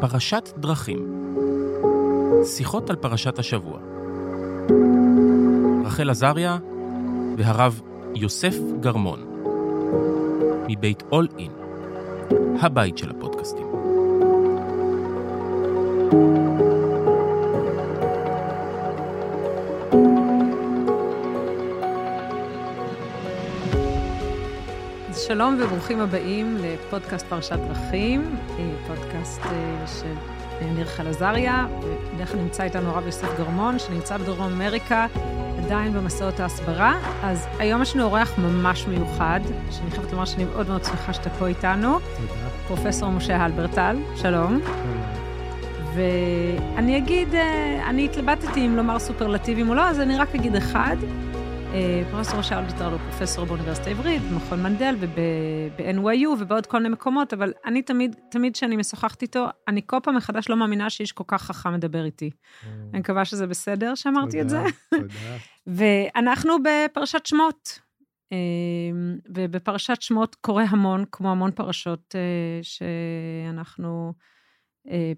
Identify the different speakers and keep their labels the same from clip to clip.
Speaker 1: פרשת דרכים שיחות על פרשת השבוע רחל עזריה והרב יוסף גרמון מבית אול אין, הבית של הפודקאסטים.
Speaker 2: שלום וברוכים הבאים לפודקאסט פרשת דרכים, אה, פודקאסט אה, של ניר חלזריה, ובדרך כלל נמצא איתנו הרב יוסף גרמון, שנמצא בדרום אמריקה, עדיין במסעות ההסברה. אז היום יש לנו אורח ממש מיוחד, שאני חייבת לומר שאני מאוד מאוד שמחה שאתה פה איתנו. פרופסור משה הלברטל, שלום. ואני אגיד, אה, אני התלבטתי אם לומר סופרלטיבים או לא, אז אני רק אגיד אחד. אה, פרופסור שאול ביטר הוא פרופסור באוניברסיטה העברית, במכון מנדל וב-NYU ובעוד כל מיני מקומות, אבל אני תמיד, תמיד כשאני משוחחת איתו, אני כל פעם מחדש לא מאמינה שאיש כל כך חכם מדבר איתי. אני מקווה שזה בסדר שאמרתי את זה.
Speaker 3: תודה.
Speaker 2: ואנחנו בפרשת שמות. אה, ובפרשת שמות קורה המון, כמו המון פרשות אה, שאנחנו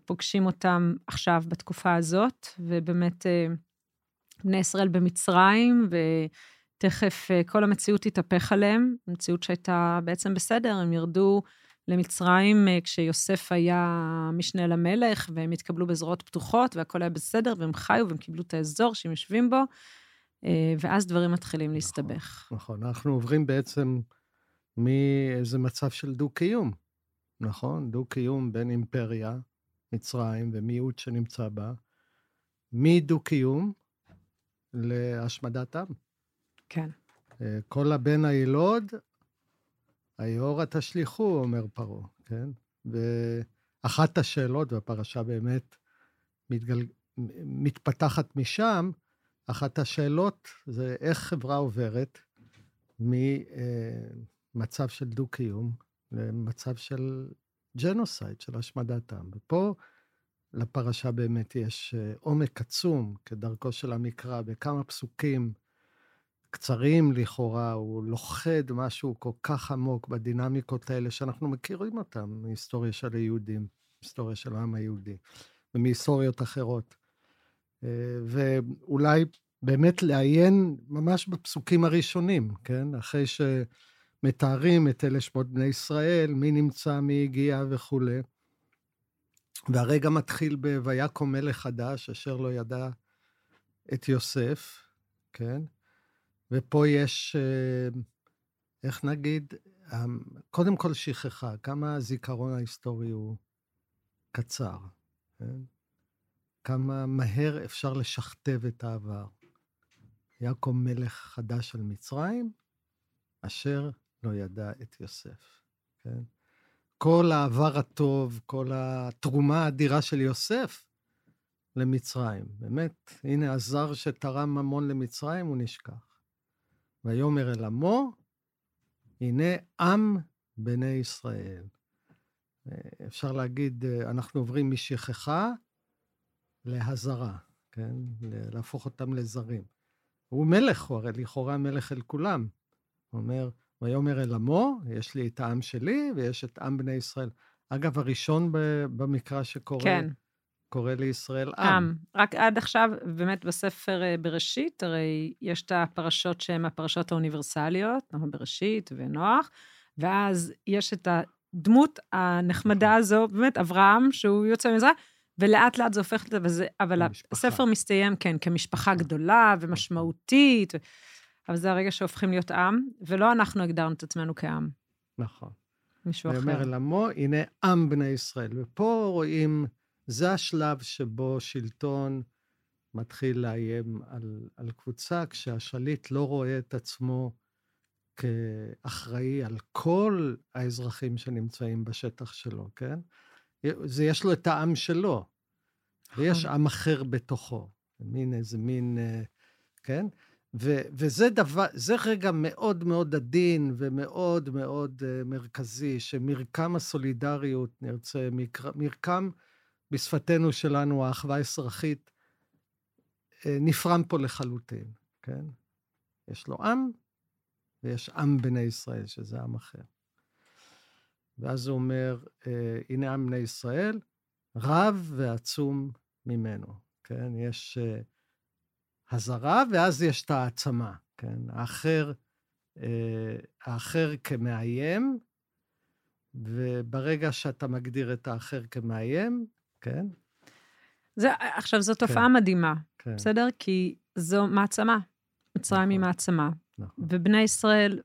Speaker 2: פוגשים אותם עכשיו, בתקופה הזאת, ובאמת... בני ישראל במצרים, ותכף אה, כל המציאות תתהפך עליהם, מציאות שהייתה בעצם בסדר, הם ירדו למצרים אה, כשיוסף היה משנה למלך, והם התקבלו בזרועות פתוחות, והכל היה בסדר, והם חיו והם קיבלו את האזור שהם יושבים בו, אה, ואז דברים מתחילים להסתבך.
Speaker 3: נכון, אנחנו עוברים בעצם מאיזה מצב של דו-קיום, נכון? דו-קיום בין אימפריה, מצרים, ומיעוט שנמצא בה, מדו-קיום להשמדת עם.
Speaker 2: כן.
Speaker 3: אה, כל הבן הילוד, היאורה תשליכו, אומר פרעה, כן? ואחת השאלות, והפרשה באמת מתגל... מתפתחת משם, אחת השאלות זה איך חברה עוברת ממצב של דו-קיום למצב של ג'נוסייד, של השמדת עם. ופה לפרשה באמת יש אה, עומק עצום, כדרכו של המקרא, בכמה פסוקים קצרים לכאורה, הוא לוכד משהו כל כך עמוק בדינמיקות האלה שאנחנו מכירים אותן מהיסטוריה של היהודים, היסטוריה של העם היהודי, ומהיסטוריות אחרות. אה, ואולי באמת לעיין ממש בפסוקים הראשונים, כן? אחרי שמתארים את אלה שמות בני ישראל, מי נמצא, מי הגיע וכולי. והרגע מתחיל ב"ויקום מלך חדש, אשר לא ידע את יוסף", כן? ופה יש, אה, איך נגיד, אמ, קודם כל שכחה, כמה הזיכרון ההיסטורי הוא קצר, כן? כמה מהר אפשר לשכתב את העבר. יקום מלך חדש על מצרים, אשר לא ידע את יוסף, כן? כל העבר הטוב, כל התרומה האדירה של יוסף למצרים. באמת, הנה הזר שתרם ממון למצרים, הוא נשכח. ויאמר אל עמו, הנה עם בני ישראל. אפשר להגיד, אנחנו עוברים משכחה להזרה, כן? להפוך אותם לזרים. הוא מלך, הוא הרי לכאורה מלך אל כולם. הוא אומר, ויאמר אל עמו, יש לי את העם שלי ויש את עם בני ישראל. אגב, הראשון במקרא שקורא, כן. קורא לישראל עם. עם.
Speaker 2: רק עד עכשיו, באמת בספר אה, בראשית, הרי יש את הפרשות שהן הפרשות האוניברסליות, נכון, בראשית ונוח, ואז יש את הדמות הנחמדה נכון. הזו, באמת, אברהם, שהוא יוצא מזה, ולאט לאט זה הופך לזה, אבל המשפחה. הספר מסתיים, כן, כמשפחה נכון. גדולה ומשמעותית. אבל זה הרגע שהופכים להיות עם, ולא אנחנו הגדרנו את עצמנו כעם.
Speaker 3: נכון.
Speaker 2: מישהו אחר.
Speaker 3: ואומר אל עמו, הנה עם בני ישראל. ופה רואים, זה השלב שבו שלטון מתחיל לאיים על, על קבוצה, כשהשליט לא רואה את עצמו כאחראי על כל האזרחים שנמצאים בשטח שלו, כן? זה, יש לו את העם שלו, ויש נכון. עם אחר בתוכו. מין איזה מין, אה, כן? ו- וזה דבר, זה רגע מאוד מאוד עדין ומאוד מאוד uh, מרכזי, שמרקם הסולידריות, נרצה, מר- מרקם בשפתנו שלנו, האחווה האזרחית, uh, נפרם פה לחלוטין, כן? יש לו עם ויש עם בני ישראל, שזה עם אחר. ואז הוא אומר, אה, הנה עם בני ישראל, רב ועצום ממנו, כן? יש אה, הזרה, ואז יש את העצמה, כן? האחר, אה, האחר כמאיים, וברגע שאתה מגדיר את האחר כמאיים, כן?
Speaker 2: זה, עכשיו, זו תופעה כן. מדהימה,
Speaker 3: כן.
Speaker 2: בסדר? כי זו מעצמה. מצרים
Speaker 3: נכון.
Speaker 2: היא מעצמה.
Speaker 3: נכון,
Speaker 2: ובני ישראל,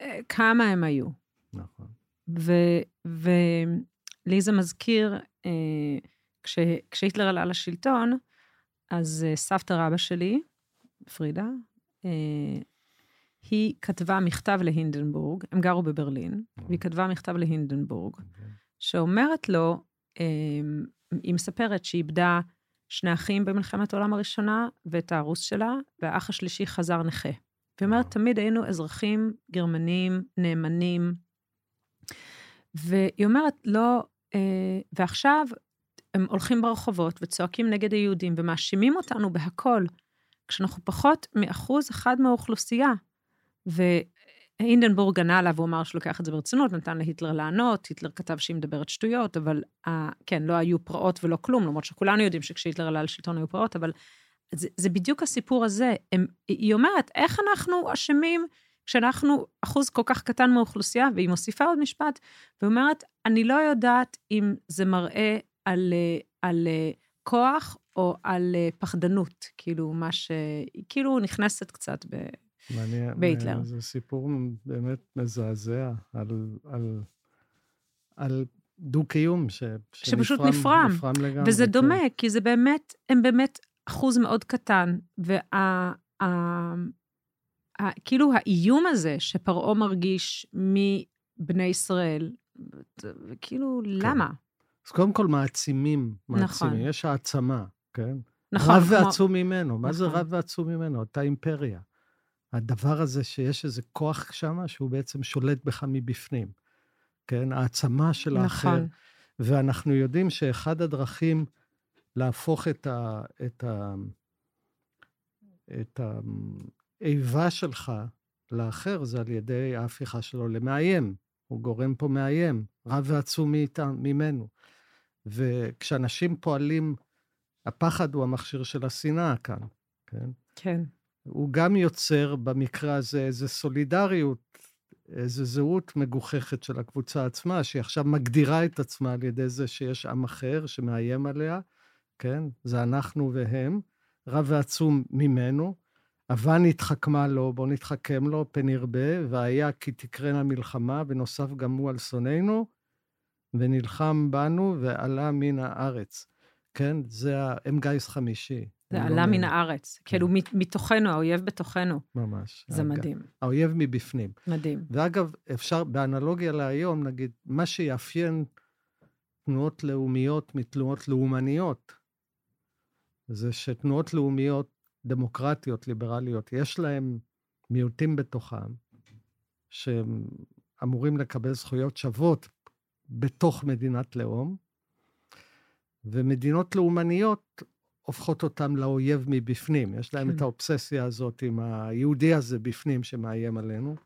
Speaker 2: אה, כמה הם היו?
Speaker 3: נכון.
Speaker 2: ולי זה מזכיר, אה, כש, כשהיטלר עלה לשלטון, אז אה, סבתא רבא שלי, פרידה, אה, היא כתבה מכתב להינדנבורג, הם גרו בברלין, והיא כתבה מכתב להינדנבורג,
Speaker 3: אוקיי.
Speaker 2: שאומרת לו, אה, היא מספרת שהיא איבדה שני אחים במלחמת העולם הראשונה, ואת הארוס שלה, והאח השלישי חזר נכה. והיא אומרת. תמיד היינו אזרחים גרמנים, נאמנים. והיא אומרת, לא, אה, ועכשיו הם הולכים ברחובות וצועקים נגד היהודים ומאשימים אותנו בהכל, כשאנחנו פחות מאחוז אחד מהאוכלוסייה. והינדנבורג ענה עליו, הוא אמר שהוא לוקח את זה ברצינות, נתן להיטלר לענות, היטלר כתב שהיא מדברת שטויות, אבל uh, כן, לא היו פרעות ולא כלום, למרות שכולנו יודעים שכשהיטלר עלה לשלטון היו פרעות, אבל זה, זה בדיוק הסיפור הזה. הם, היא אומרת, איך אנחנו אשמים כשאנחנו אחוז כל כך קטן מהאוכלוסייה, והיא מוסיפה עוד משפט, ואומרת, אני לא יודעת אם זה מראה על, אה, על אה, כוח או על אה, פחדנות, כאילו, מה ש... כאילו נכנסת קצת ב...
Speaker 3: מעניין,
Speaker 2: בהיטלר.
Speaker 3: זה סיפור באמת מזעזע על, על, על דו-קיום ש,
Speaker 2: שפשוט נפרם.
Speaker 3: נפרם לגמרי.
Speaker 2: וזה
Speaker 3: כן.
Speaker 2: דומה, כי זה באמת, הם באמת אחוז מאוד קטן, וה... ה, ה, כאילו האיום הזה שפרעה מרגיש מבני ישראל, וכאילו, למה?
Speaker 3: אז קודם כל מעצימים, מעצימים.
Speaker 2: נכון.
Speaker 3: יש העצמה, כן?
Speaker 2: נכון,
Speaker 3: רב
Speaker 2: כמו-
Speaker 3: ועצום ממנו. מה זה
Speaker 2: נכון.
Speaker 3: רב ועצום ממנו? אותה אימפריה. הדבר הזה שיש איזה כוח שם, שהוא בעצם שולט בך מבפנים. כן? העצמה של האחר.
Speaker 2: נכון,
Speaker 3: ואנחנו יודעים שאחד הדרכים להפוך את, ה, את, ה, את האיבה שלך לאחר זה על ידי ההפיכה שלו למאיים. הוא גורם פה מאיים, רב ועצום מאיתם, ממנו. וכשאנשים פועלים, הפחד הוא המכשיר של השנאה כאן, כן?
Speaker 2: כן.
Speaker 3: הוא גם יוצר במקרה הזה איזו סולידריות, איזו זהות מגוחכת של הקבוצה עצמה, שהיא עכשיו מגדירה את עצמה על ידי זה שיש עם אחר שמאיים עליה, כן? זה אנחנו והם, רב ועצום ממנו. אבן התחכמה לו, בוא נתחכם לו, פן ירבה, והיה כי תקרנה מלחמה, ונוסף גם הוא על שונאינו, ונלחם בנו ועלה מן הארץ. כן? זה האם גיס חמישי.
Speaker 2: זה
Speaker 3: לא
Speaker 2: עלה
Speaker 3: מ-
Speaker 2: מן הארץ. כאילו, מת- מתוכנו, האויב בתוכנו.
Speaker 3: ממש.
Speaker 2: זה
Speaker 3: הג-
Speaker 2: מדהים,
Speaker 3: האויב מבפנים.
Speaker 2: מדהים.
Speaker 3: ואגב, אפשר, באנלוגיה להיום, נגיד, מה שיאפיין תנועות לאומיות מתנועות לאומניות, זה שתנועות לאומיות דמוקרטיות, ליברליות, יש להם מיעוטים בתוכם, שהם אמורים לקבל זכויות שוות בתוך מדינת לאום, ומדינות לאומניות הופכות אותם לאויב מבפנים. יש להם
Speaker 2: כן.
Speaker 3: את האובססיה הזאת עם היהודי הזה בפנים שמאיים עלינו.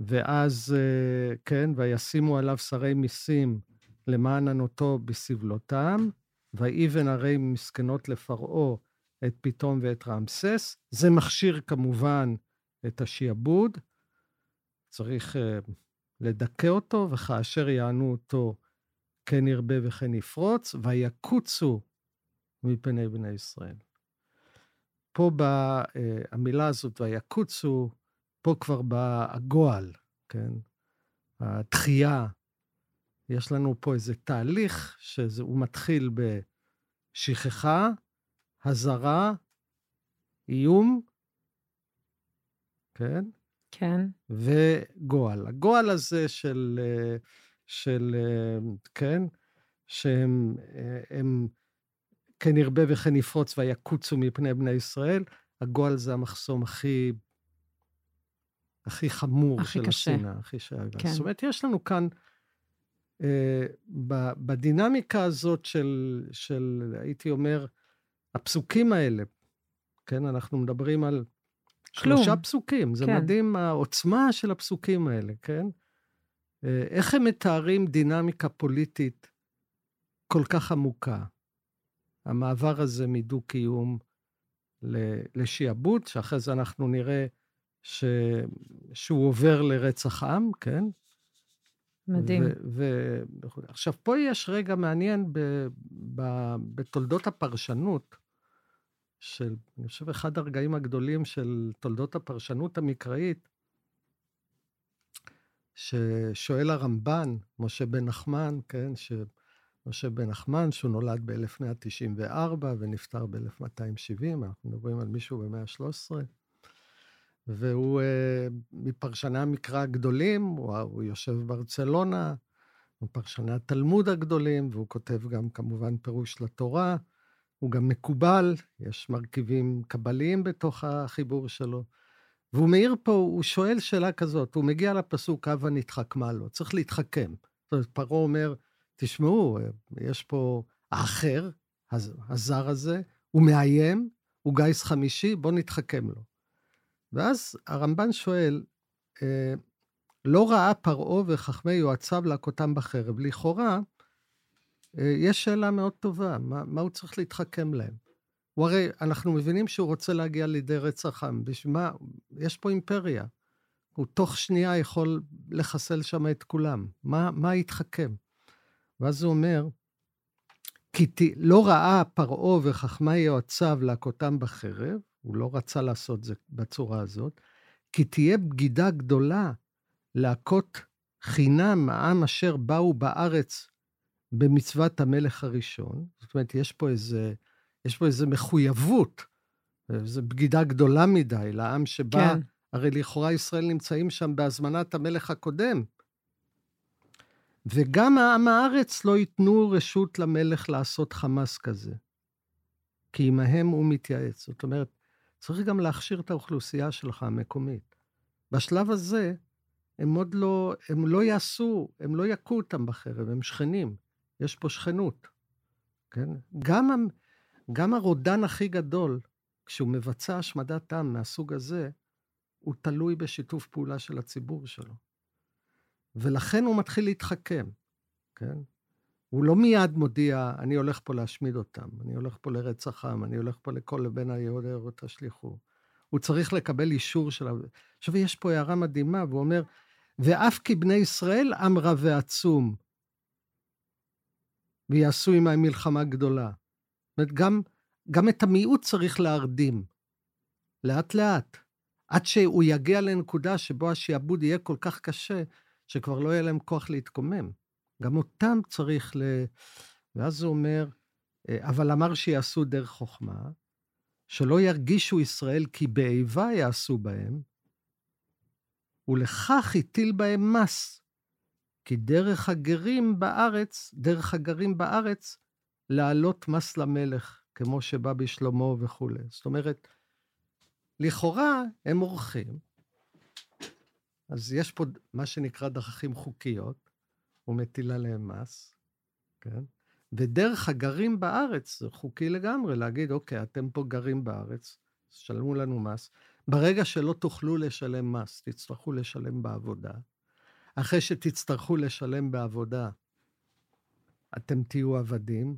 Speaker 3: ואז, אה, כן, וישימו עליו שרי מיסים למען ענותו בסבלותם, ויבן הרי מסכנות לפרעה את פתאום ואת רעמסס. זה מכשיר כמובן את השיעבוד, צריך uh, לדכא אותו, וכאשר יענו אותו כן ירבה וכן יפרוץ, ויקוצו מפני בני ישראל. פה באה המילה הזאת, ויקוצו, פה כבר בא הגועל, כן? התחייה. יש לנו פה איזה תהליך שהוא מתחיל בשכחה, הזרה, איום, כן?
Speaker 2: כן,
Speaker 3: וגועל. הגועל הזה של, אה, של אה, כן, שהם אה, הם, כן ירבה וכן יפרוץ ויקוצו מפני בני ישראל, הגועל זה המחסום הכי, הכי חמור
Speaker 2: הכי
Speaker 3: של
Speaker 2: קשה.
Speaker 3: השנאה, הכי שאגה.
Speaker 2: כן.
Speaker 3: זאת אומרת, יש לנו כאן, אה, בדינמיקה הזאת של, של, הייתי אומר, הפסוקים האלה, כן, אנחנו מדברים על
Speaker 2: כלום.
Speaker 3: שלושה פסוקים, זה
Speaker 2: כן.
Speaker 3: מדהים העוצמה של הפסוקים האלה, כן? אה, איך הם מתארים דינמיקה פוליטית כל כך עמוקה? המעבר הזה מדו-קיום ל- לשעבוד, שאחרי זה אנחנו נראה ש... שהוא עובר לרצח עם, כן?
Speaker 2: מדהים.
Speaker 3: ו- ו-. עכשיו, פה יש רגע מעניין ב- ב- בתולדות הפרשנות, של, אני חושב, אחד הרגעים הגדולים של תולדות הפרשנות המקראית, ששואל הרמב"ן, משה בן נחמן, כן, שמשה בן נחמן, שהוא נולד ב-1194 ונפטר ב-1270, אנחנו מדברים על מישהו במאה ה-13, והוא uh, מפרשני המקרא הגדולים, הוא, הוא יושב ברצלונה, הוא פרשני התלמוד הגדולים, והוא כותב גם כמובן פירוש לתורה. הוא גם מקובל, יש מרכיבים קבליים בתוך החיבור שלו. והוא מעיר פה, הוא שואל שאלה כזאת, הוא מגיע לפסוק, הבה נתחכמה לו, צריך להתחכם. זאת אומרת, פרעה אומר, תשמעו, יש פה האחר, הזר הזה, הוא מאיים, הוא גיס חמישי, בואו נתחכם לו. ואז הרמב"ן שואל, אה, לא ראה פרעה וחכמי יועציו להכותם בחרב. לכאורה, יש שאלה מאוד טובה, מה, מה הוא צריך להתחכם להם? הוא הרי, אנחנו מבינים שהוא רוצה להגיע לידי רצח עם, בשביל מה? יש פה אימפריה. הוא תוך שנייה יכול לחסל שם את כולם. מה, מה יתחכם? ואז הוא אומר, כי ת, לא ראה פרעה וחכמי יועציו להכותם בחרב, הוא לא רצה לעשות זה בצורה הזאת, כי תהיה בגידה גדולה להכות חינם העם אשר באו בארץ במצוות המלך הראשון. זאת אומרת, יש פה איזה, יש פה איזה מחויבות, זו בגידה גדולה מדי לעם שבא, כן. הרי לכאורה ישראל נמצאים שם בהזמנת המלך הקודם. וגם העם הארץ לא ייתנו רשות למלך לעשות חמאס כזה, כי עמהם הוא מתייעץ. זאת אומרת, צריך גם להכשיר את האוכלוסייה שלך המקומית. בשלב הזה, הם עוד לא, הם לא יעשו, הם לא יכו אותם בחרב, הם שכנים. יש פה שכנות, כן? גם, גם הרודן הכי גדול, כשהוא מבצע השמדת עם מהסוג הזה, הוא תלוי בשיתוף פעולה של הציבור שלו. ולכן הוא מתחיל להתחכם, כן? הוא לא מיד מודיע, אני הולך פה להשמיד אותם, אני הולך פה לרצח עם, אני הולך פה לכל לבן היהודי תשליכו. הוא צריך לקבל אישור של... עכשיו, יש פה הערה מדהימה, והוא אומר, ואף כי בני ישראל עם רב ועצום, ויעשו עמהם מלחמה גדולה. זאת אומרת, גם, גם את המיעוט צריך להרדים, לאט-לאט, עד שהוא יגיע לנקודה שבו השעבוד יהיה כל כך קשה, שכבר לא יהיה להם כוח להתקומם. גם אותם צריך ל... ואז הוא אומר, אה, אבל אמר שיעשו דרך חוכמה, שלא ירגישו ישראל כי באיבה יעשו בהם, ולכך הטיל בהם מס, כי דרך הגרים בארץ, דרך הגרים בארץ, להעלות מס למלך, כמו שבא בשלמה וכולי. זאת אומרת, לכאורה הם אורחים, אז יש פה מה שנקרא דרכים חוקיות, הוא מטיל עליהם מס, כן? ודרך הגרים בארץ, זה חוקי לגמרי להגיד, אוקיי, אתם פה גרים בארץ, שלמו לנו מס. ברגע שלא תוכלו לשלם מס, תצטרכו לשלם בעבודה. אחרי שתצטרכו לשלם בעבודה, אתם תהיו עבדים.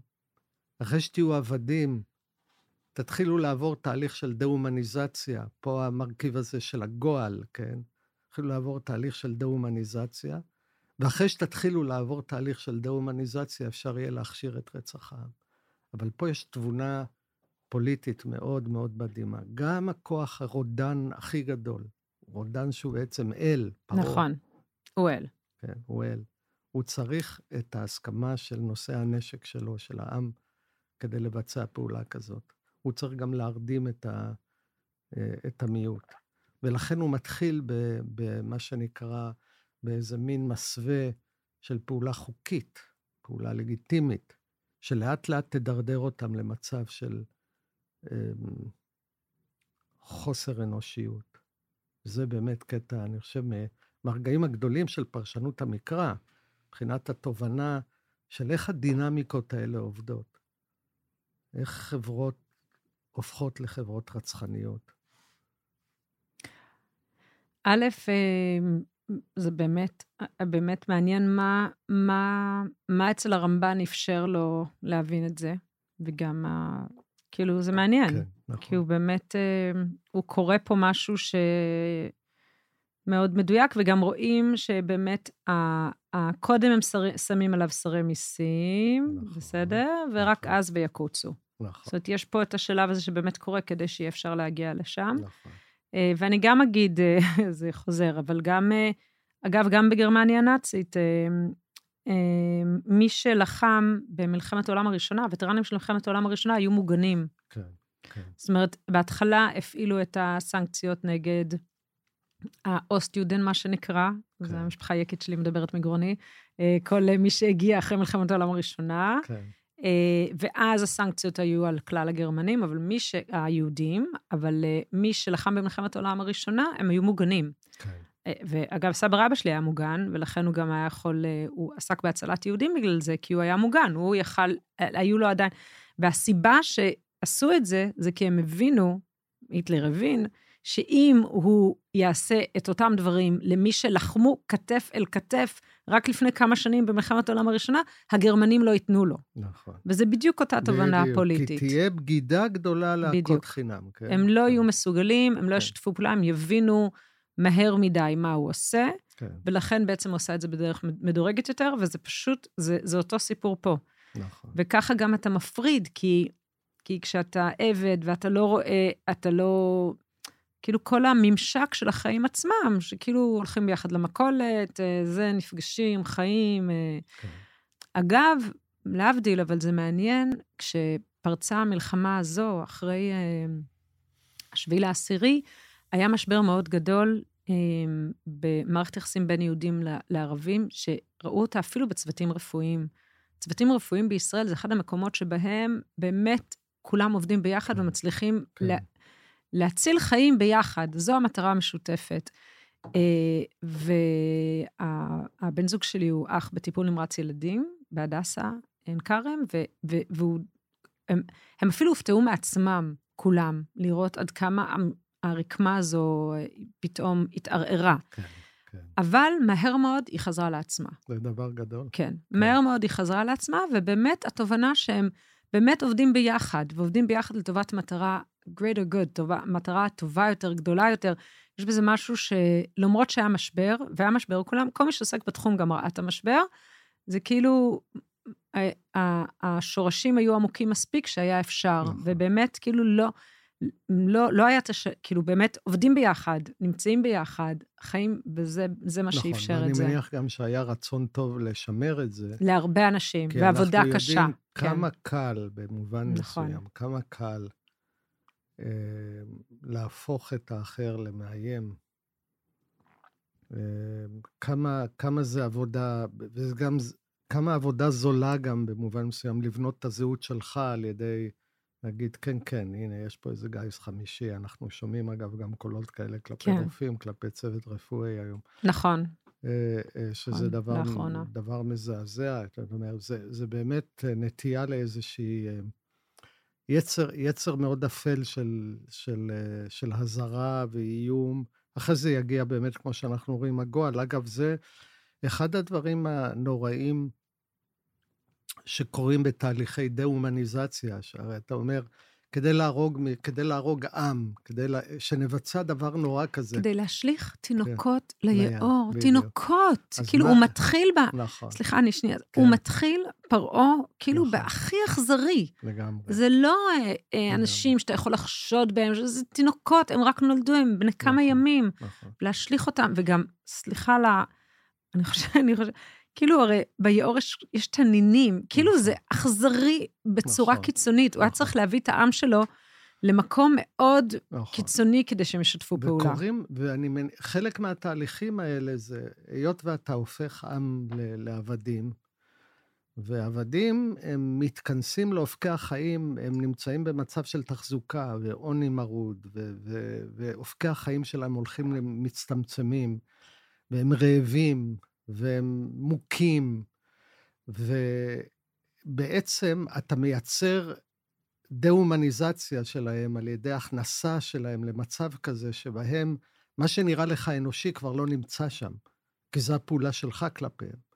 Speaker 3: אחרי שתהיו עבדים, תתחילו לעבור תהליך של דה-הומניזציה. פה המרכיב הזה של הגועל, כן? תתחילו לעבור תהליך של דה-הומניזציה. ואחרי שתתחילו לעבור תהליך של דה-הומניזציה, אפשר יהיה להכשיר את רצח העם. אבל פה יש תבונה פוליטית מאוד מאוד מדהימה. גם הכוח הרודן הכי גדול, רודן שהוא בעצם אל,
Speaker 2: פרעה. נכון, אל.
Speaker 3: כן, אל. הוא צריך את ההסכמה של נושאי הנשק שלו, של העם, כדי לבצע פעולה כזאת. הוא צריך גם להרדים את, ה, אה, את המיעוט. ולכן הוא מתחיל במה שנקרא באיזה מין מסווה של פעולה חוקית, פעולה לגיטימית, שלאט לאט תדרדר אותם למצב של אמ, חוסר אנושיות. זה באמת קטע, אני חושב, מהרגעים הגדולים של פרשנות המקרא, מבחינת התובנה של איך הדינמיקות האלה עובדות. איך חברות הופכות לחברות רצחניות.
Speaker 2: א', אה, זה באמת, באמת מעניין מה, מה, מה אצל הרמב"ן אפשר לו להבין את זה, וגם, ה, כאילו, זה מעניין.
Speaker 3: כן, נכון.
Speaker 2: כי הוא באמת, אה, הוא קורא פה משהו שמאוד מדויק, וגם רואים שבאמת, קודם הם שר, שמים עליו שרי מיסים,
Speaker 3: נכון,
Speaker 2: בסדר? ורק
Speaker 3: נכון.
Speaker 2: אז ויקוצו.
Speaker 3: נכון,
Speaker 2: זאת אומרת, יש פה את השלב הזה שבאמת קורה כדי שיהיה אפשר להגיע לשם.
Speaker 3: נכון.
Speaker 2: אה, ואני גם אגיד, אה, זה חוזר, אבל גם, אה, אגב, גם בגרמניה הנאצית, מי שלחם במלחמת העולם הראשונה, הווטרנים של מלחמת העולם הראשונה היו מוגנים.
Speaker 3: כן, כן.
Speaker 2: זאת אומרת, בהתחלה הפעילו את הסנקציות נגד האוסט-יודן, מה שנקרא,
Speaker 3: כן.
Speaker 2: זו המשפחה היקית שלי מדברת מגרוני, אה, כל אה, מי שהגיע אחרי מלחמת העולם הראשונה.
Speaker 3: כן,
Speaker 2: אה, ואז הסנקציות היו על כלל הגרמנים, אבל מי ש... היהודים, אבל אה, מי שלחם במלחמת העולם הראשונה, הם היו מוגנים.
Speaker 3: כן.
Speaker 2: אה, ואגב, סבא רבא שלי היה מוגן, ולכן הוא גם היה יכול, אה, הוא עסק בהצלת יהודים בגלל זה, כי הוא היה מוגן, הוא יכל, אה, היו לו עדיין... והסיבה שעשו את זה, זה כי הם הבינו, היטלר הבין, שאם הוא יעשה את אותם דברים למי שלחמו כתף אל כתף רק לפני כמה שנים במלחמת העולם הראשונה, הגרמנים לא ייתנו לו.
Speaker 3: נכון.
Speaker 2: וזה בדיוק אותה תובנה
Speaker 3: בדיוק,
Speaker 2: פוליטית.
Speaker 3: כי תהיה בגידה גדולה להכות. חינם. כן?
Speaker 2: הם לא
Speaker 3: כן,
Speaker 2: יהיו מסוגלים, הם לא
Speaker 3: כן.
Speaker 2: ישתפו פעולה, הם יבינו מהר מדי מה הוא עושה,
Speaker 3: כן,
Speaker 2: ולכן בעצם הוא עושה את זה בדרך מדורגת יותר, וזה פשוט, זה, זה אותו סיפור פה.
Speaker 3: נכון.
Speaker 2: וככה גם אתה מפריד, כי, כי כשאתה עבד ואתה לא רואה, אתה לא... כאילו כל הממשק של החיים עצמם, שכאילו הולכים ביחד למכולת, אה, זה, נפגשים, חיים. אה.
Speaker 3: כן.
Speaker 2: אגב, להבדיל, אבל זה מעניין, כשפרצה המלחמה הזו, אחרי אה, השביעי לעשירי, היה משבר מאוד גדול במערכת יחסים בין יהודים לערבים, שראו אותה אפילו בצוותים רפואיים. צוותים רפואיים בישראל זה אחד המקומות שבהם באמת כולם עובדים ביחד
Speaker 3: כן,
Speaker 2: ומצליחים
Speaker 3: כן.
Speaker 2: לה, להציל חיים ביחד. זו המטרה המשותפת. אה, והבן זוג שלי הוא אח בטיפול נמרץ ילדים בהדסה עין כרם, ו- ו- והוא... הם, הם אפילו הופתעו מעצמם, כולם, לראות עד כמה הרקמה הזו אה, פתאום התערערה.
Speaker 3: כן, כן.
Speaker 2: אבל מהר מאוד היא חזרה לעצמה.
Speaker 3: זה דבר גדול.
Speaker 2: כן, מהר מאוד היא חזרה לעצמה, ובאמת התובנה שהם באמת עובדים ביחד, ועובדים ביחד לטובת מטרה greater good, טובה, מטרה טובה יותר, גדולה יותר. יש בזה משהו שלמרות שהיה משבר, והיה משבר, כולם, כל מי שעוסק בתחום גם ראה את המשבר, זה כאילו, ה- ה- השורשים היו עמוקים מספיק שהיה אפשר,
Speaker 3: נכון.
Speaker 2: ובאמת, כאילו, לא, לא, לא היה את הש... כאילו, באמת עובדים ביחד, נמצאים ביחד, חיים, וזה זה מה שאפשר
Speaker 3: נכון,
Speaker 2: את זה.
Speaker 3: ואני מניח גם שהיה רצון טוב לשמר את זה.
Speaker 2: להרבה אנשים,
Speaker 3: כי
Speaker 2: ועבודה
Speaker 3: אנחנו
Speaker 2: קשה.
Speaker 3: יודעים
Speaker 2: כן.
Speaker 3: כמה קל, במובן
Speaker 2: נכון.
Speaker 3: מסוים, כמה קל אה, להפוך את האחר למאיים. אה, כמה, כמה זה עבודה, וזה גם, כמה עבודה זולה גם במובן מסוים, לבנות את הזהות שלך על ידי, להגיד, כן, כן, הנה, יש פה איזה גיס חמישי. אנחנו שומעים, אגב, גם קולות כאלה כלפי
Speaker 2: כן.
Speaker 3: רופאים, כלפי צוות רפואי היום.
Speaker 2: נכון,
Speaker 3: אה, אה, שזה
Speaker 2: נכון,
Speaker 3: דבר,
Speaker 2: לאחרונה.
Speaker 3: דבר מזעזע. אתה אומר, זה, זה באמת אה, נטייה לאיזושהי יצר, יצר מאוד אפל של, של, של הזרה ואיום. אחרי זה יגיע באמת, כמו שאנחנו רואים, הגועל. אגב, זה אחד הדברים הנוראים שקורים בתהליכי דה-הומניזציה, שהרי אתה אומר, כדי להרוג, כדי להרוג עם, כדי לה, שנבצע דבר נורא כזה.
Speaker 2: כדי להשליך תינוקות
Speaker 3: לים,
Speaker 2: ליאור,
Speaker 3: בדיוק.
Speaker 2: תינוקות. כאילו,
Speaker 3: מה-
Speaker 2: הוא מתחיל ב...
Speaker 3: נכון,
Speaker 2: סליחה, אני שנייה.
Speaker 3: כן.
Speaker 2: הוא מתחיל, פרעה, כאילו,
Speaker 3: נכון.
Speaker 2: בהכי אכזרי.
Speaker 3: לגמרי.
Speaker 2: זה לא אה, אה, אנשים שאתה יכול לחשוד בהם, זה תינוקות, הם רק נולדו, הם בני כמה
Speaker 3: נכון.
Speaker 2: ימים.
Speaker 3: נכון.
Speaker 2: להשליך אותם, וגם, סליחה על ה... אני חושבת, אני חושבת, כאילו, הרי ביאור יש, תנינים, כאילו
Speaker 3: נכון.
Speaker 2: זה אכזרי בצורה
Speaker 3: נכון,
Speaker 2: קיצונית. הוא היה
Speaker 3: נכון.
Speaker 2: צריך להביא את העם שלו למקום מאוד
Speaker 3: נכון.
Speaker 2: קיצוני כדי שהם ישתפו פעולה.
Speaker 3: וקורים, ואני מנ... חלק מהתהליכים האלה זה, היות ואתה הופך עם ל- לעבדים, ועבדים הם מתכנסים לאופקי החיים, הם נמצאים במצב של תחזוקה ועוני מרוד, ו- ו- ואופקי החיים שלהם הולכים ומצטמצמים, והם רעבים, והם מוכים, ובעצם אתה מייצר דה-הומניזציה שלהם על ידי הכנסה שלהם למצב כזה שבהם מה שנראה לך אנושי כבר לא נמצא שם, כי זו הפעולה שלך כלפיהם.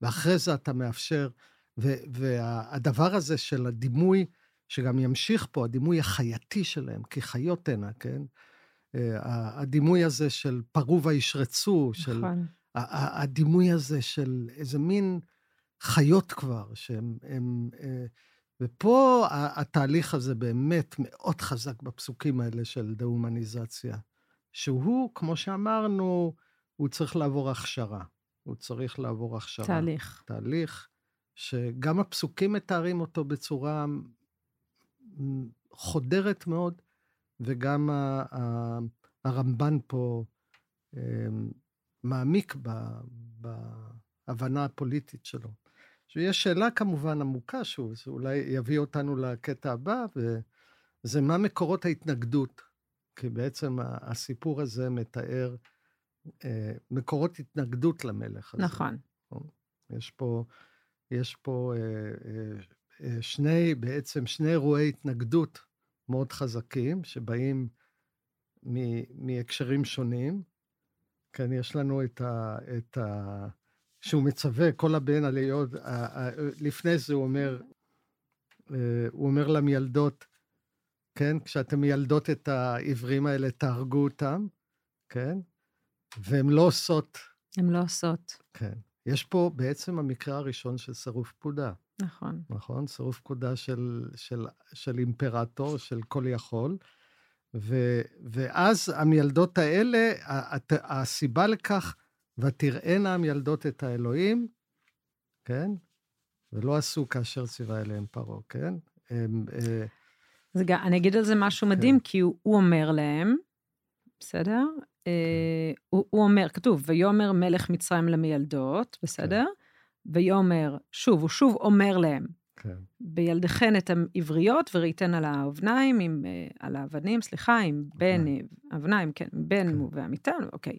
Speaker 3: ואחרי זה אתה מאפשר, והדבר הזה של הדימוי, שגם ימשיך פה, הדימוי החייתי שלהם, כי חיות הנה, כן? אה, הדימוי הזה של פרו וישרצו, של... הדימוי הזה של איזה מין חיות כבר, שהם... הם, אה, ופה התהליך הזה באמת מאוד חזק בפסוקים האלה של דה-הומניזציה, שהוא, כמו שאמרנו, הוא צריך לעבור הכשרה. הוא צריך לעבור הכשרה.
Speaker 2: תהליך.
Speaker 3: תהליך, שגם הפסוקים מתארים אותו בצורה חודרת מאוד, וגם הרמב"ן פה אמ, מעמיק בהבנה הפוליטית שלו. יש שאלה כמובן עמוקה, שהוא אולי יביא אותנו לקטע הבא, וזה מה מקורות ההתנגדות. כי בעצם הסיפור הזה מתאר אה, מקורות התנגדות למלך הזה.
Speaker 2: נכון.
Speaker 3: יש פה, יש פה אה, אה, שני, בעצם שני אירועי התנגדות מאוד חזקים, שבאים מהקשרים שונים. כן, יש לנו את ה... את ה שהוא מצווה כל הבן על היות, לפני זה הוא אומר, הוא אומר למיילדות, כן, כשאתם מיילדות את העברים האלה, תהרגו אותם, כן? והן לא עושות.
Speaker 2: הן לא עושות.
Speaker 3: כן. יש פה בעצם המקרה הראשון של סירוב פקודה.
Speaker 2: נכון.
Speaker 3: נכון? סירוב פקודה של, של, של אימפרטור, של כל יכול. ו, ואז המילדות האלה, הסיבה לכך, ותראינה המילדות את האלוהים, כן? ולא עשו כאשר ציווה אליהם פרעה, כן? הם,
Speaker 2: אה... זה, אני אגיד על זה משהו מדהים, כן. כי הוא, הוא אומר להם, בסדר? אה, הוא, הוא אומר, כתוב, ויאמר מלך מצרים למילדות, בסדר? כן. ויאמר, שוב, הוא שוב אומר להם, כן. בילדכן את העבריות וראיתן על האבניים, עם, אה, על האבנים, סליחה, עם בן, אבניים, כן, בן כן. ועמיתן, אוקיי.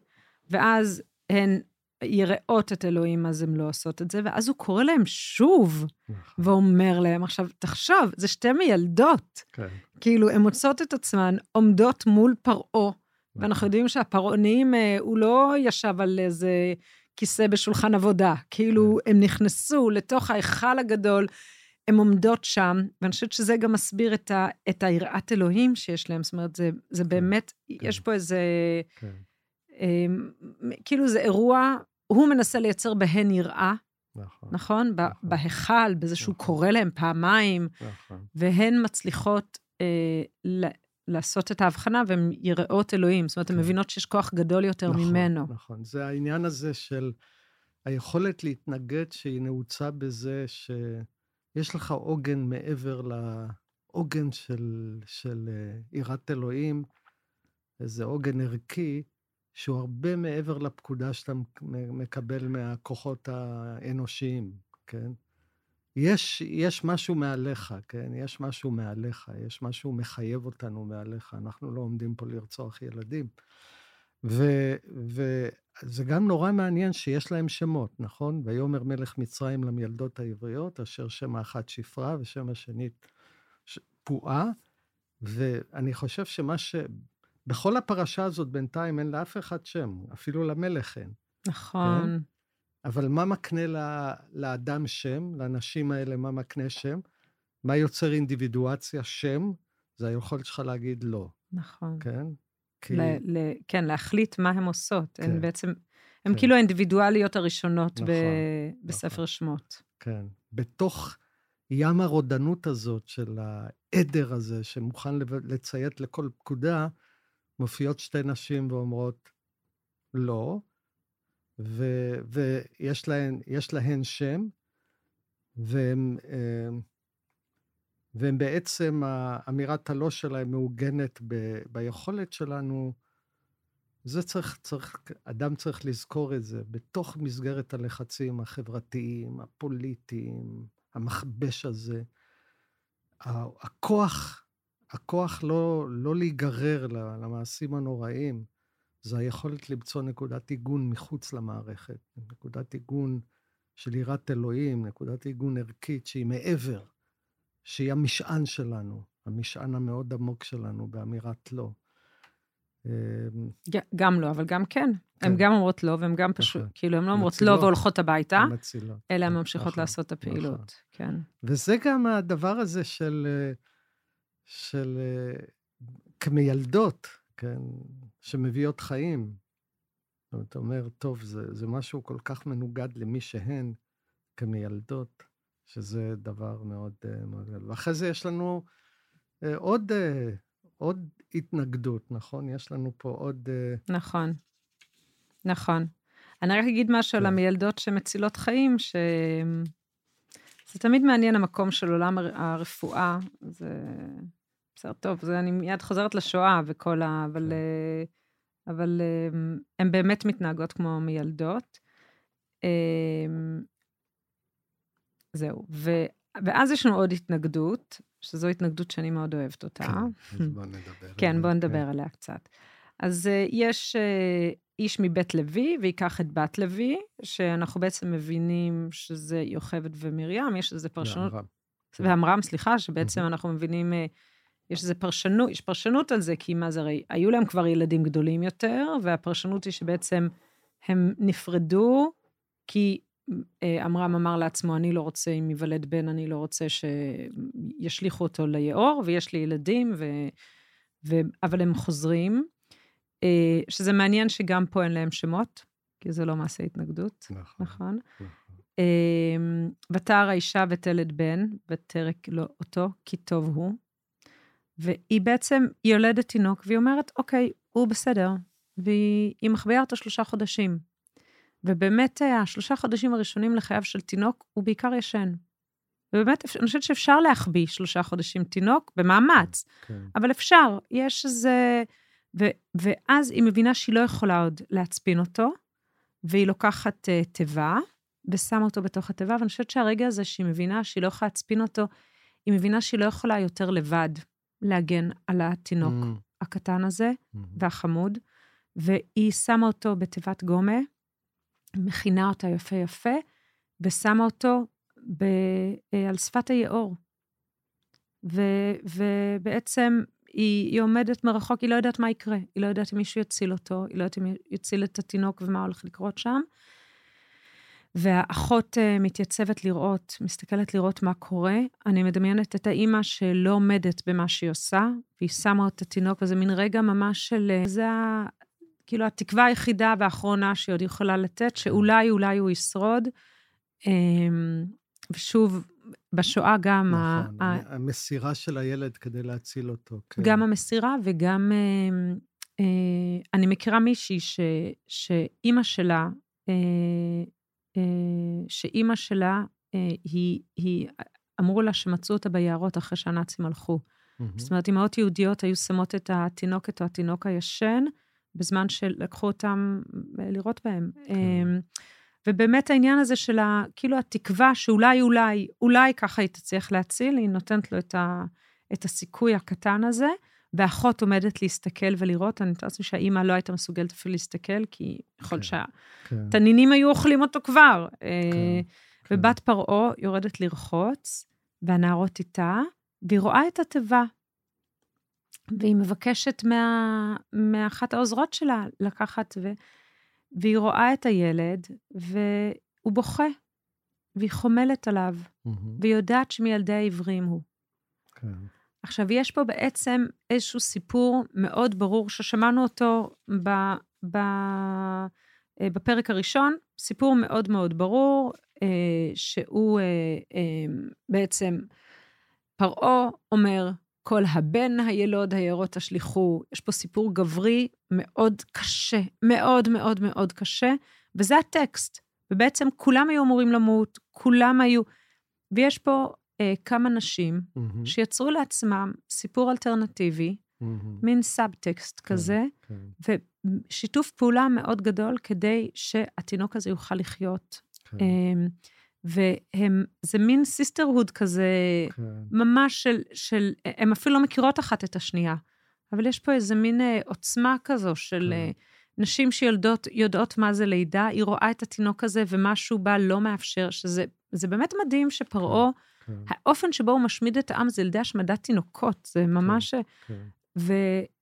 Speaker 2: ואז הן יראות את אלוהים, אז הן לא עושות את זה, ואז הוא קורא להם שוב, נכון. ואומר להם, עכשיו, תחשוב, זה שתי מילדות. כן. כאילו, הן מוצאות את עצמן עומדות מול פרעה, ואנחנו יודעים שהפרעונים, אה, הוא לא ישב על איזה כיסא בשולחן עבודה. כאילו, כן. הם נכנסו לתוך ההיכל הגדול, הן עומדות שם, ואני חושבת שזה גם מסביר את, ה, את היראת אלוהים שיש להם. זאת אומרת, זה, זה כן, באמת, כן. יש פה איזה... כן. אה, כאילו, זה אירוע, הוא מנסה לייצר בהן יראה. נכון. נכון? נכון. בהיכל, בזה שהוא נכון. קורא להם פעמיים, נכון. והן מצליחות אה, לעשות את ההבחנה, והן יראות אלוהים. זאת אומרת, הן כן. מבינות שיש כוח גדול יותר נכון, ממנו.
Speaker 3: נכון, זה העניין הזה של היכולת להתנגד, שהיא נעוצה בזה שיש לך עוגן מעבר לעוגן של, של אה, יראת אלוהים, איזה עוגן ערכי, שהוא הרבה מעבר לפקודה שאתה מקבל מהכוחות האנושיים, כן? יש, יש משהו מעליך, כן? יש משהו מעליך, יש משהו מחייב אותנו מעליך. אנחנו לא עומדים פה לרצוח ילדים. ו, וזה גם נורא מעניין שיש להם שמות, נכון? ויאמר מלך מצרים למילדות העבריות, אשר שם האחת שפרה ושם השנית פועה. ואני חושב שמה ש... בכל הפרשה הזאת בינתיים אין לאף אחד שם, אפילו למלך אין.
Speaker 2: נכון. כן?
Speaker 3: אבל מה מקנה לאדם שם, לאנשים האלה, מה מקנה שם? מה יוצר אינדיבידואציה? שם, זה היכולת שלך להגיד לא.
Speaker 2: נכון.
Speaker 3: כן?
Speaker 2: כי... ל- ל- כן, להחליט מה הן עושות. כן. הן בעצם, הן כן. כאילו האינדיבידואליות הראשונות נכון, ב- נכון. בספר שמות.
Speaker 3: כן. בתוך ים הרודנות הזאת של העדר הזה, שמוכן לציית לכל פקודה, מופיעות שתי נשים ואומרות לא, ו, ויש להן, להן שם, והם, אמ, והם בעצם, אמירת הלא שלהם מעוגנת ב, ביכולת שלנו, זה צריך, צריך, אדם צריך לזכור את זה, בתוך מסגרת הלחצים החברתיים, הפוליטיים, המכבש הזה. הכוח, הכוח לא, לא להיגרר למעשים הנוראים, זה היכולת למצוא נקודת עיגון מחוץ למערכת, נקודת עיגון של יראת אלוהים, נקודת עיגון ערכית שהיא מעבר, שהיא המשען שלנו, המשען המאוד עמוק שלנו באמירת לא. אמ,
Speaker 2: גם לא, אבל גם כן. הן
Speaker 3: כן.
Speaker 2: גם אומרות לא, והן גם פשוט,
Speaker 3: נכון.
Speaker 2: כאילו, הן לא אומרות לא. והולכות הביתה. אלא הן ממשיכות
Speaker 3: נכון,
Speaker 2: לעשות את הפעילות. כן.
Speaker 3: וזה גם הדבר הזה של, אה, של אה, כמיילדות, כן, שמביאות חיים. זאת אומרת, טוב, זה, זה משהו כל כך מנוגד למי שהן כמיילדות, שזה דבר מאוד אה, מאוד גדול. ואחרי זה יש לנו אה, עוד, אה, עוד התנגדות, נכון? יש לנו פה עוד...
Speaker 2: נכון, נכון. אני רק אגיד משהו על
Speaker 3: כן.
Speaker 2: המילדות שמצילות חיים, ש... זה תמיד מעניין המקום של עולם הר- הרפואה. זה בסדר, טוב, זה אני מיד חוזרת לשואה וכל ה... אבל,
Speaker 3: כן.
Speaker 2: אבל הן באמת מתנהגות כמו מילדות. זהו. ו... ואז יש לנו עוד התנגדות, שזו התנגדות שאני מאוד אוהבת אותה.
Speaker 3: כן, אז בוא נדבר.
Speaker 2: כן, בואו נדבר עליה קצת. אז uh, יש uh, איש מבית לוי, וייקח את בת לוי, שאנחנו בעצם מבינים שזה יוכבד ומרים, יש איזו פרשנות,
Speaker 3: ועמרם.
Speaker 2: ועמרם, סליחה, שבעצם
Speaker 3: מהמם.
Speaker 2: אנחנו מבינים, uh, יש איזו פרשנות, יש פרשנות על זה, כי מה זה הרי, היו להם כבר ילדים גדולים יותר, והפרשנות היא שבעצם הם נפרדו, כי עמרם אמר לעצמו, אני לא רוצה, אם ייוולד בן, אני לא רוצה שישליכו אותו ליאור, ויש לי ילדים, ו... ו... אבל הם חוזרים. אה, שזה מעניין שגם פה אין להם שמות, כי זה לא מעשה התנגדות,
Speaker 3: נכון.
Speaker 2: נכון?
Speaker 3: נכון.
Speaker 2: אה, ותער האישה ותלד בן, ותרק לו אותו, כי טוב הוא. והיא בעצם, היא יולדת תינוק, והיא אומרת, אוקיי, הוא בסדר. והיא היא מחביאה אותו שלושה חודשים. ובאמת, אה, השלושה חודשים הראשונים לחייו של תינוק, הוא בעיקר ישן. ובאמת, אני חושבת שאפשר להחביא שלושה חודשים תינוק במאמץ,
Speaker 3: כן.
Speaker 2: אבל אפשר, יש איזה... ו, ואז היא מבינה שהיא לא יכולה עוד להצפין אותו, והיא לוקחת uh, תיבה, ושמה אותו בתוך התיבה, ואני חושבת שהרגע הזה שהיא מבינה שהיא לא יכולה להצפין אותו, היא מבינה שהיא לא יכולה יותר לבד להגן על התינוק
Speaker 3: Mm,
Speaker 2: הקטן הזה
Speaker 3: mm,
Speaker 2: והחמוד, והיא שמה אותו בתיבת גומה, מכינה אותה יפה יפה, ושמה אותו ב, אה, על שפת היאור. ו, ובעצם היא, היא עומדת מרחוק, היא לא יודעת מה יקרה, היא לא יודעת אם מישהו יציל אותו, היא לא יודעת אם יציל את התינוק ומה הולך לקרות שם. והאחות uh, מתייצבת לראות, מסתכלת לראות מה קורה. אני מדמיינת את האימא שלא עומדת במה שהיא עושה, והיא שמה את התינוק, וזה מין רגע ממש של... אה, זה. כאילו התקווה היחידה והאחרונה שהיא עוד יכולה לתת, שאולי, אולי הוא ישרוד. אמ, ושוב, בשואה גם,
Speaker 3: נכון,
Speaker 2: ה-
Speaker 3: המסירה של הילד כדי להציל אותו. כן.
Speaker 2: גם המסירה וגם... אמ, אה, אני מכירה מישהי ש, שאימא שלה, אה, אה, שאימא שלה, אה, היא, היא, אמרו לה שמצאו אותה ביערות אחרי שהנאצים הלכו.
Speaker 3: מהמם.
Speaker 2: זאת אומרת, אימהות יהודיות היו שמות את התינוקת או התינוק הישן, בזמן שלקחו אותם אה, לראות בהם.
Speaker 3: כן.
Speaker 2: ובאמת העניין הזה של ה, כאילו התקווה שאולי, אולי, אולי ככה היא תצליח להציל, היא נותנת לו את, ה, את הסיכוי הקטן הזה, ואחות עומדת להסתכל ולראות. אני מתארת לעצמי שהאימא לא הייתה מסוגלת אפילו להסתכל, כי יכול
Speaker 3: כן.
Speaker 2: שהתנינים
Speaker 3: כן,
Speaker 2: היו אוכלים אותו כבר. אה,
Speaker 3: כן.
Speaker 2: ובת פרעה יורדת לרחוץ, והנערות איתה, והיא רואה את התיבה. והיא מבקשת מה, מאחת העוזרות שלה לקחת, ו, והיא רואה את הילד, והוא בוכה, והיא חומלת עליו,
Speaker 3: מהמם.
Speaker 2: והיא יודעת שמילדי העברים הוא.
Speaker 3: כן.
Speaker 2: עכשיו, יש פה בעצם איזשהו סיפור מאוד ברור, ששמענו אותו ב, ב, אה, בפרק הראשון, סיפור מאוד מאוד ברור, אה, שהוא אה, אה, בעצם, פרעה אומר, כל הבן הילוד היאורה תשליכו. יש פה סיפור גברי מאוד קשה, מאוד מאוד מאוד קשה, וזה הטקסט. ובעצם כולם היו אמורים למות, כולם היו... ויש פה אה, כמה נשים
Speaker 3: מהמם.
Speaker 2: שיצרו לעצמם סיפור אלטרנטיבי,
Speaker 3: מהמם.
Speaker 2: מין סאבטקסט
Speaker 3: כן,
Speaker 2: כזה,
Speaker 3: כן,
Speaker 2: ושיתוף פעולה מאוד גדול כדי שהתינוק הזה יוכל לחיות.
Speaker 3: כן,
Speaker 2: אמ, והם, זה מין sisterhood כזה,
Speaker 3: כן.
Speaker 2: ממש של, של, הן אפילו לא מכירות אחת את השנייה, אבל יש פה איזה מין אה, עוצמה כזו של
Speaker 3: כן.
Speaker 2: אה, נשים שיולדות, יודעות מה זה לידה, היא רואה את התינוק הזה ומשהו בה לא מאפשר, שזה זה באמת מדהים שפרעה,
Speaker 3: כן,
Speaker 2: האופן שבו הוא משמיד את העם זה על ידי השמדת תינוקות, זה ממש...
Speaker 3: כן.
Speaker 2: ו,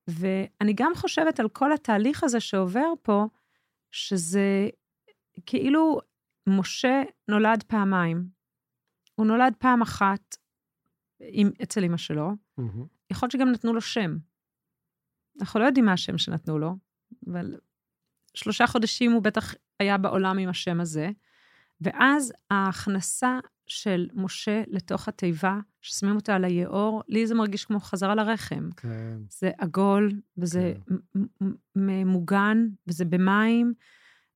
Speaker 2: ואני גם חושבת על כל התהליך הזה שעובר פה, שזה כאילו משה נולד פעמיים. הוא נולד פעם אחת עם, אצל אמא שלו,
Speaker 3: מהמם.
Speaker 2: יכול להיות שגם נתנו לו שם. אנחנו לא יודעים מה השם שנתנו לו, אבל שלושה חודשים הוא בטח היה בעולם עם השם הזה. ואז ההכנסה של משה לתוך התיבה, ששמים אותה על היאור, לי זה מרגיש כמו חזרה לרחם.
Speaker 3: כן,
Speaker 2: זה עגול, וזה
Speaker 3: כן.
Speaker 2: מ- מ- ממוגן, וזה במים,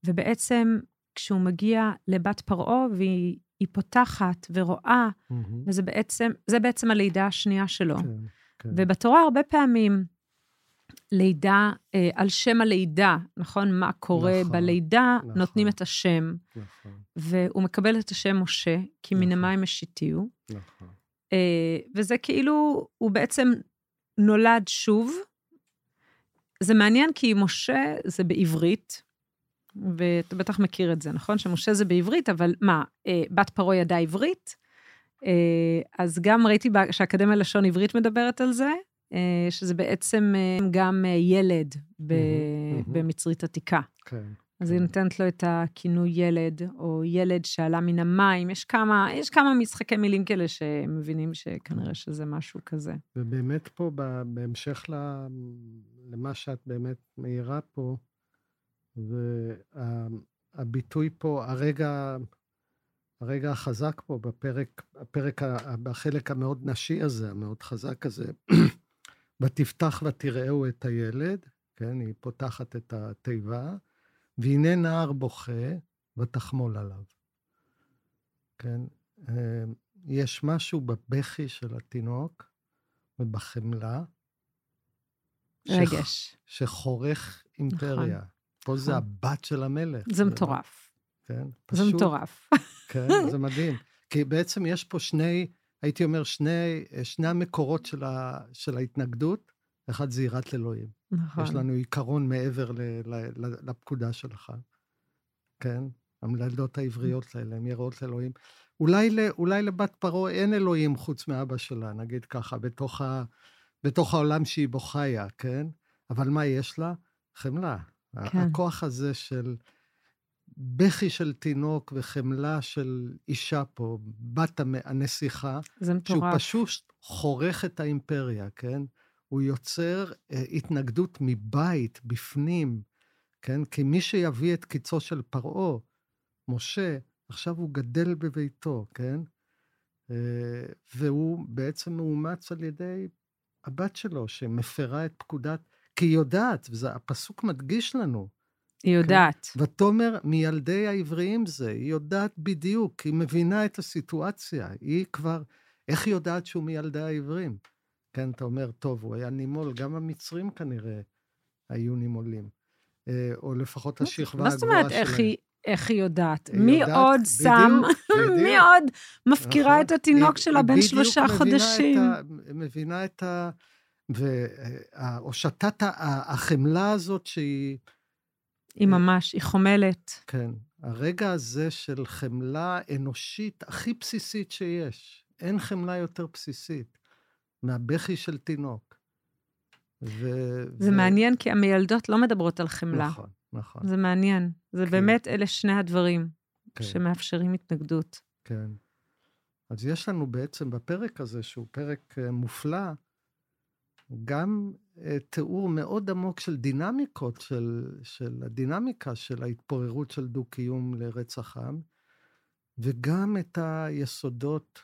Speaker 2: ובעצם כשהוא מגיע לבת פרעה, והיא היא פותחת ורואה,
Speaker 3: מהמם.
Speaker 2: וזה בעצם, זה בעצם הלידה השנייה שלו.
Speaker 3: כן, כן.
Speaker 2: ובתורה הרבה פעמים לידה, אה, על שם הלידה, נכון? מה קורה
Speaker 3: נכון,
Speaker 2: בלידה,
Speaker 3: נכון.
Speaker 2: נותנים את השם,
Speaker 3: נכון,
Speaker 2: והוא מקבל את השם משה, כי מן
Speaker 3: נכון.
Speaker 2: המים השיתיהו.
Speaker 3: נכון.
Speaker 2: אה, וזה כאילו, הוא בעצם נולד שוב. זה מעניין כי משה זה בעברית, ואתה בטח מכיר את זה, נכון? שמשה זה בעברית, אבל מה, אה, בת פרעה ידעה עברית? אה, אז גם ראיתי בה- שהאקדמיה ללשון עברית מדברת על זה, אה, שזה בעצם אה, גם אה, ילד ב-
Speaker 3: מהמם.
Speaker 2: במצרית עתיקה.
Speaker 3: כן.
Speaker 2: אז היא נותנת לו את הכינוי ילד, או ילד שעלה מן המים. יש כמה, יש כמה משחקי מילים כאלה שמבינים שכנראה שזה משהו כזה.
Speaker 3: ובאמת פה, בהמשך למה שאת באמת מעירה פה, והביטוי פה, הרגע, הרגע החזק פה בפרק, הפרק, בחלק המאוד נשי הזה, המאוד חזק הזה, ותפתח ותראהו את הילד, כן, היא פותחת את התיבה, והנה נער בוכה ותחמול עליו. כן, אה, יש משהו בבכי של התינוק ובחמלה, שח-
Speaker 2: רגש.
Speaker 3: שחורך אימפריה. פה זה
Speaker 2: נכון.
Speaker 3: הבת של המלך.
Speaker 2: זה מטורף.
Speaker 3: כן,
Speaker 2: זה
Speaker 3: פשוט,
Speaker 2: מטורף.
Speaker 3: כן, זה מדהים. כי בעצם יש פה שני, הייתי אומר, שני, שני המקורות של, ה, של ההתנגדות. אחד זה יראת אלוהים.
Speaker 2: נכון.
Speaker 3: יש לנו עיקרון מעבר ל, ל, ל, לפקודה שלך, כן? המלדות העבריות האלה, הן יראות לאלוהים. אולי, ל, אולי לבת פרעה אין אלוהים חוץ מאבא שלה, נגיד ככה, בתוך, ה, בתוך העולם שהיא בו חיה, כן? אבל מה יש לה? חמלה.
Speaker 2: כן.
Speaker 3: הכוח הזה של בכי של תינוק וחמלה של אישה פה, בת הנסיכה,
Speaker 2: זה
Speaker 3: שהוא
Speaker 2: מטורף.
Speaker 3: פשוט חורך את האימפריה, כן? הוא יוצר אה, התנגדות מבית, בפנים, כן? כי מי שיביא את קיצו של פרעה, משה, עכשיו הוא גדל בביתו, כן? אה, והוא בעצם מאומץ על ידי הבת שלו, שמפרה את פקודת... כי היא יודעת, והפסוק מדגיש לנו,
Speaker 2: היא יודעת.
Speaker 3: ותאמר מילדי העבריים זה, היא יודעת בדיוק, היא מבינה את הסיטואציה, היא כבר, איך היא יודעת שהוא מילדי העברים? כן, אתה אומר, טוב, הוא היה נימול, גם המצרים כנראה היו נימולים. אה, או לפחות השכבה
Speaker 2: מה
Speaker 3: הגבוהה
Speaker 2: זאת
Speaker 3: שלהם.
Speaker 2: אומרת, איך היא, איך היא יודעת?
Speaker 3: היא
Speaker 2: מי
Speaker 3: יודעת,
Speaker 2: עוד
Speaker 3: בדיוק,
Speaker 2: שם, מי
Speaker 3: בדיוק.
Speaker 2: עוד מפקירה
Speaker 3: נכון.
Speaker 2: את התינוק
Speaker 3: היא-
Speaker 2: שלה בן
Speaker 3: בדיוק
Speaker 2: שלושה
Speaker 3: מבינה
Speaker 2: חודשים?
Speaker 3: ה- מבינה את ה... והושטת החמלה הזאת שהיא...
Speaker 2: היא ממש, היא חומלת.
Speaker 3: כן, הרגע הזה של חמלה אנושית הכי בסיסית שיש. אין חמלה יותר בסיסית מהבכי של תינוק. ו...
Speaker 2: זה
Speaker 3: ו-
Speaker 2: מעניין, כי המיילדות לא מדברות על חמלה.
Speaker 3: נכון, נכון,
Speaker 2: זה מעניין. זה
Speaker 3: כן.
Speaker 2: באמת, אלה שני הדברים
Speaker 3: כן,
Speaker 2: שמאפשרים התנגדות.
Speaker 3: כן. אז יש לנו בעצם בפרק הזה, שהוא פרק אה, מופלא, גם אה, תיאור מאוד עמוק של דינמיקות, של, של הדינמיקה של ההתפוררות של דו-קיום לרצח עם, וגם את היסודות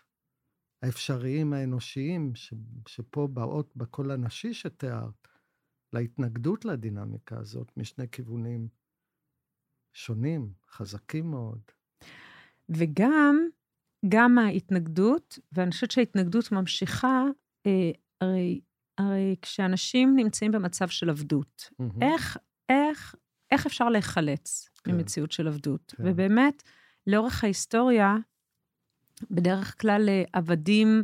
Speaker 3: האפשריים האנושיים, ש, שפה באות בקול הנשי שתיארת, להתנגדות לדינמיקה הזאת משני כיוונים שונים, חזקים מאוד.
Speaker 2: וגם, גם ההתנגדות, ואני חושבת שההתנגדות ממשיכה, אה, הרי, הרי כשאנשים נמצאים במצב של עבדות,
Speaker 3: מהמם.
Speaker 2: איך, איך, איך אפשר להיחלץ
Speaker 3: כן.
Speaker 2: ממציאות של עבדות?
Speaker 3: כן.
Speaker 2: ובאמת, לאורך ההיסטוריה, בדרך כלל אה, עבדים,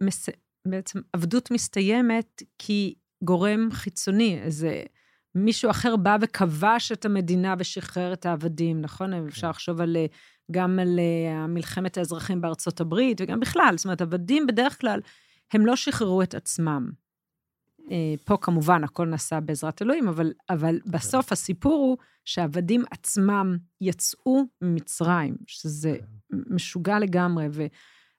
Speaker 2: מס... בעצם עבדות מסתיימת כי גורם חיצוני, איזה מישהו אחר בא וכבש את המדינה ושחרר את העבדים, נכון? אפשר לחשוב על, אה, גם על אה, מלחמת האזרחים בארצות הברית, וגם בכלל, זאת אומרת, עבדים בדרך כלל, הם לא שחררו את עצמם. אה, פה כמובן הכל נעשה בעזרת אלוהים, אבל, אבל
Speaker 3: כן.
Speaker 2: בסוף הסיפור הוא שהעבדים עצמם יצאו ממצרים, שזה
Speaker 3: כן.
Speaker 2: משוגע לגמרי. ו,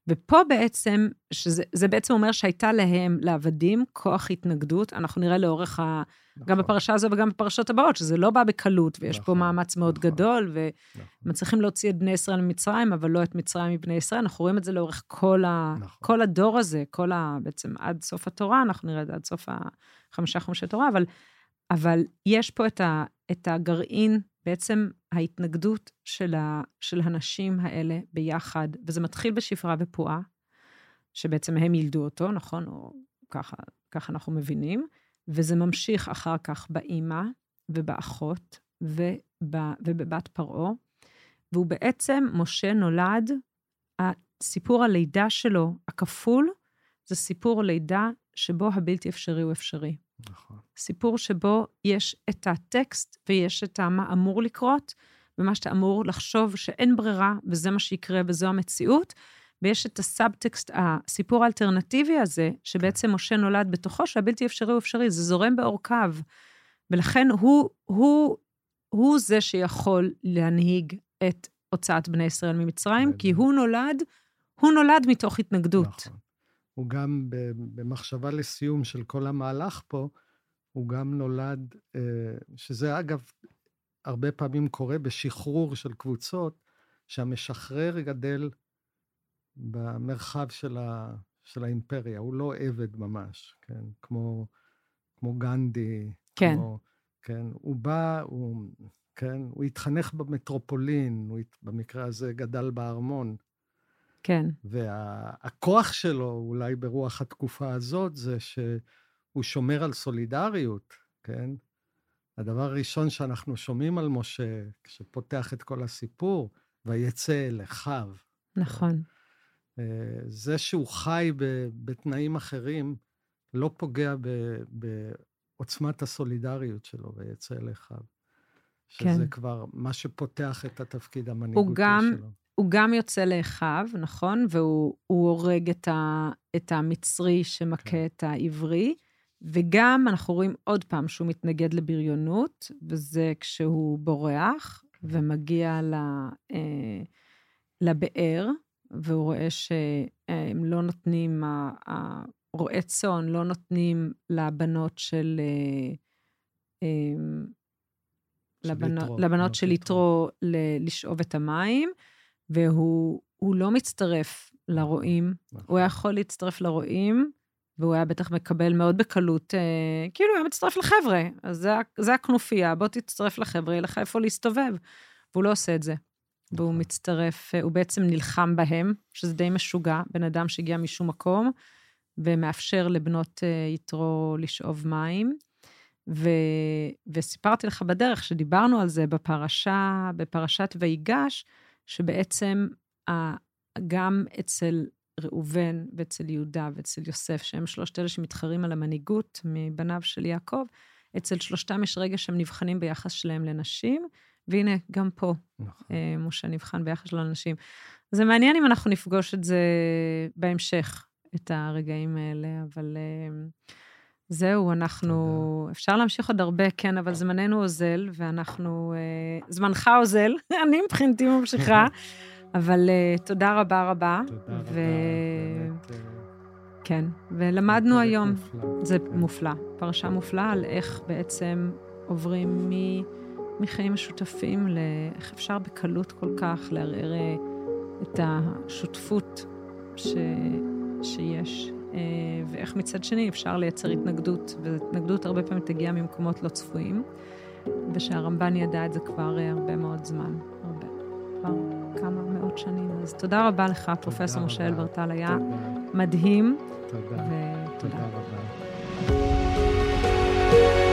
Speaker 2: ופה בעצם, שזה זה בעצם אומר שהייתה להם, לעבדים, כוח התנגדות. אנחנו נראה לאורך ה... גם
Speaker 3: נכון,
Speaker 2: בפרשה הזו וגם בפרשות הבאות, שזה לא בא בקלות, ויש פה
Speaker 3: נכון,
Speaker 2: מאמץ מאוד
Speaker 3: נכון.
Speaker 2: גדול, ו...
Speaker 3: נכון,
Speaker 2: להוציא את בני ישראל ממצרים, אבל לא את מצרים מבני ישראל. אנחנו רואים את זה לאורך כל, ה...
Speaker 3: נכון.
Speaker 2: כל הדור הזה, כל ה... בעצם עד סוף התורה, אנחנו נראה את זה עד סוף החמישה חומשי תורה, אבל, אבל יש פה את, ה... את הגרעין, בעצם ההתנגדות של, ה... של הנשים האלה ביחד, וזה מתחיל בשפרה ופועה, שבעצם הם ילדו אותו, נכון? או ככה, ככה אנחנו מבינים, וזה ממשיך אחר כך באימא ובאחות וב... ובבת פרעה. והוא בעצם, משה נולד, הסיפור הלידה שלו, הכפול, זה סיפור לידה שבו הבלתי אפשרי הוא אפשרי.
Speaker 3: נכון.
Speaker 2: סיפור שבו יש את הטקסט ויש את מה אמור לקרות, ומה שאתה אמור לחשוב שאין ברירה, וזה מה שיקרה וזו המציאות, ויש את הסאבטקסט, הסיפור האלטרנטיבי הזה, שבעצם משה נולד בתוכו, שהבלתי אפשרי הוא אפשרי, זה זורם בעורקיו. ולכן הוא, הוא, הוא זה שיכול להנהיג את הוצאת בני ישראל ממצרים, כי
Speaker 3: בדיוק.
Speaker 2: הוא נולד, הוא נולד מתוך התנגדות.
Speaker 3: נכון. הוא גם, במחשבה לסיום של כל המהלך פה, הוא גם נולד, אה, שזה אגב, הרבה פעמים קורה בשחרור של קבוצות, שהמשחרר גדל במרחב של, ה, של האימפריה, הוא לא עבד ממש, כן? כמו, כמו גנדי.
Speaker 2: כן.
Speaker 3: כמו, כן, הוא בא, הוא, כן, הוא התחנך במטרופולין, הוא הת- במקרה הזה גדל בארמון.
Speaker 2: כן,
Speaker 3: והכוח שלו, אולי ברוח התקופה הזאת, זה שהוא שומר על סולידריות, כן? הדבר הראשון שאנחנו שומעים על משה, כשפותח את כל הסיפור, ויצא אל אחיו.
Speaker 2: נכון.
Speaker 3: אה, זה שהוא חי בתנאים אחרים, לא פוגע בעוצמת הסולידריות שלו, ויצא אל אחיו. שזה
Speaker 2: כן.
Speaker 3: כבר מה שפותח את התפקיד המנהיגותי שלו.
Speaker 2: הוא גם יוצא לאחיו, נכון? והוא הוא הורג את, ה, את המצרי שמכה
Speaker 3: כן.
Speaker 2: את העברי, וגם אנחנו רואים עוד פעם שהוא מתנגד לבריונות, וזה כשהוא בורח ומגיע ל, אה, לבאר, והוא רואה שהם לא נותנים, רועי צאן לא נותנים לבנות של... אה, אה,
Speaker 3: של
Speaker 2: לבנות, לבנות
Speaker 3: בנות
Speaker 2: של
Speaker 3: יתרו.
Speaker 2: לשאוב את המים, והוא הוא לא מצטרף לרועים.
Speaker 3: נכון.
Speaker 2: הוא היה יכול להצטרף לרועים, והוא היה בטח מקבל מאוד בקלות, אה, כאילו, הוא היה מצטרף לחבר'ה. אז זה, זה הכנופיה, בוא תצטרף לחבר'ה, יהיה לך איפה להסתובב. והוא לא עושה את זה. והוא
Speaker 3: נכון.
Speaker 2: מצטרף, אה, הוא בעצם נלחם בהם, שזה די משוגע, בן אדם שהגיע משום מקום, ומאפשר לבנות אה, יתרו לשאוב מים. ו, וסיפרתי לך בדרך שדיברנו על זה בפרשה, בפרשת ויגש, שבעצם גם אצל ראובן ואצל יהודה ואצל יוסף, שהם שלושת אלה שמתחרים על המנהיגות מבניו של יעקב, אצל שלושתם יש רגע שהם נבחנים ביחס שלהם לנשים, והנה, גם פה
Speaker 3: נכון.
Speaker 2: אה, משה נבחן ביחס שלו לנשים. זה מעניין אם אנחנו נפגוש את זה בהמשך, את הרגעים האלה, אבל אה, זהו, אנחנו... אפשר להמשיך עוד הרבה, כן, אבל זמננו אוזל, ואנחנו... אה, זמנך אוזל, אני מבחינתי ממשיכה, אבל אה, תודה רבה רבה.
Speaker 3: תודה רבה.
Speaker 2: ו-
Speaker 3: באמת, אה,
Speaker 2: כן, ולמדנו היום,
Speaker 3: מופלא.
Speaker 2: זה
Speaker 3: כן.
Speaker 2: מופלא, פרשה מופלאה על איך בעצם עוברים מ... מחיים משותפים לאיך אפשר בקלות כל כך לערער אה, את השותפות ש... שיש, ואיך מצד שני אפשר לייצר התנגדות, והתנגדות הרבה פעמים תגיע ממקומות לא צפויים, ושהרמב"ן ידע את זה כבר אה, הרבה מאוד זמן, הרבה, כבר כמה מאות שנים. אז תודה רבה לך, פרופסור
Speaker 3: רבה.
Speaker 2: משה אלברטל, היה
Speaker 3: תודה,
Speaker 2: מדהים,
Speaker 3: תודה,
Speaker 2: ותודה.
Speaker 3: תודה רבה.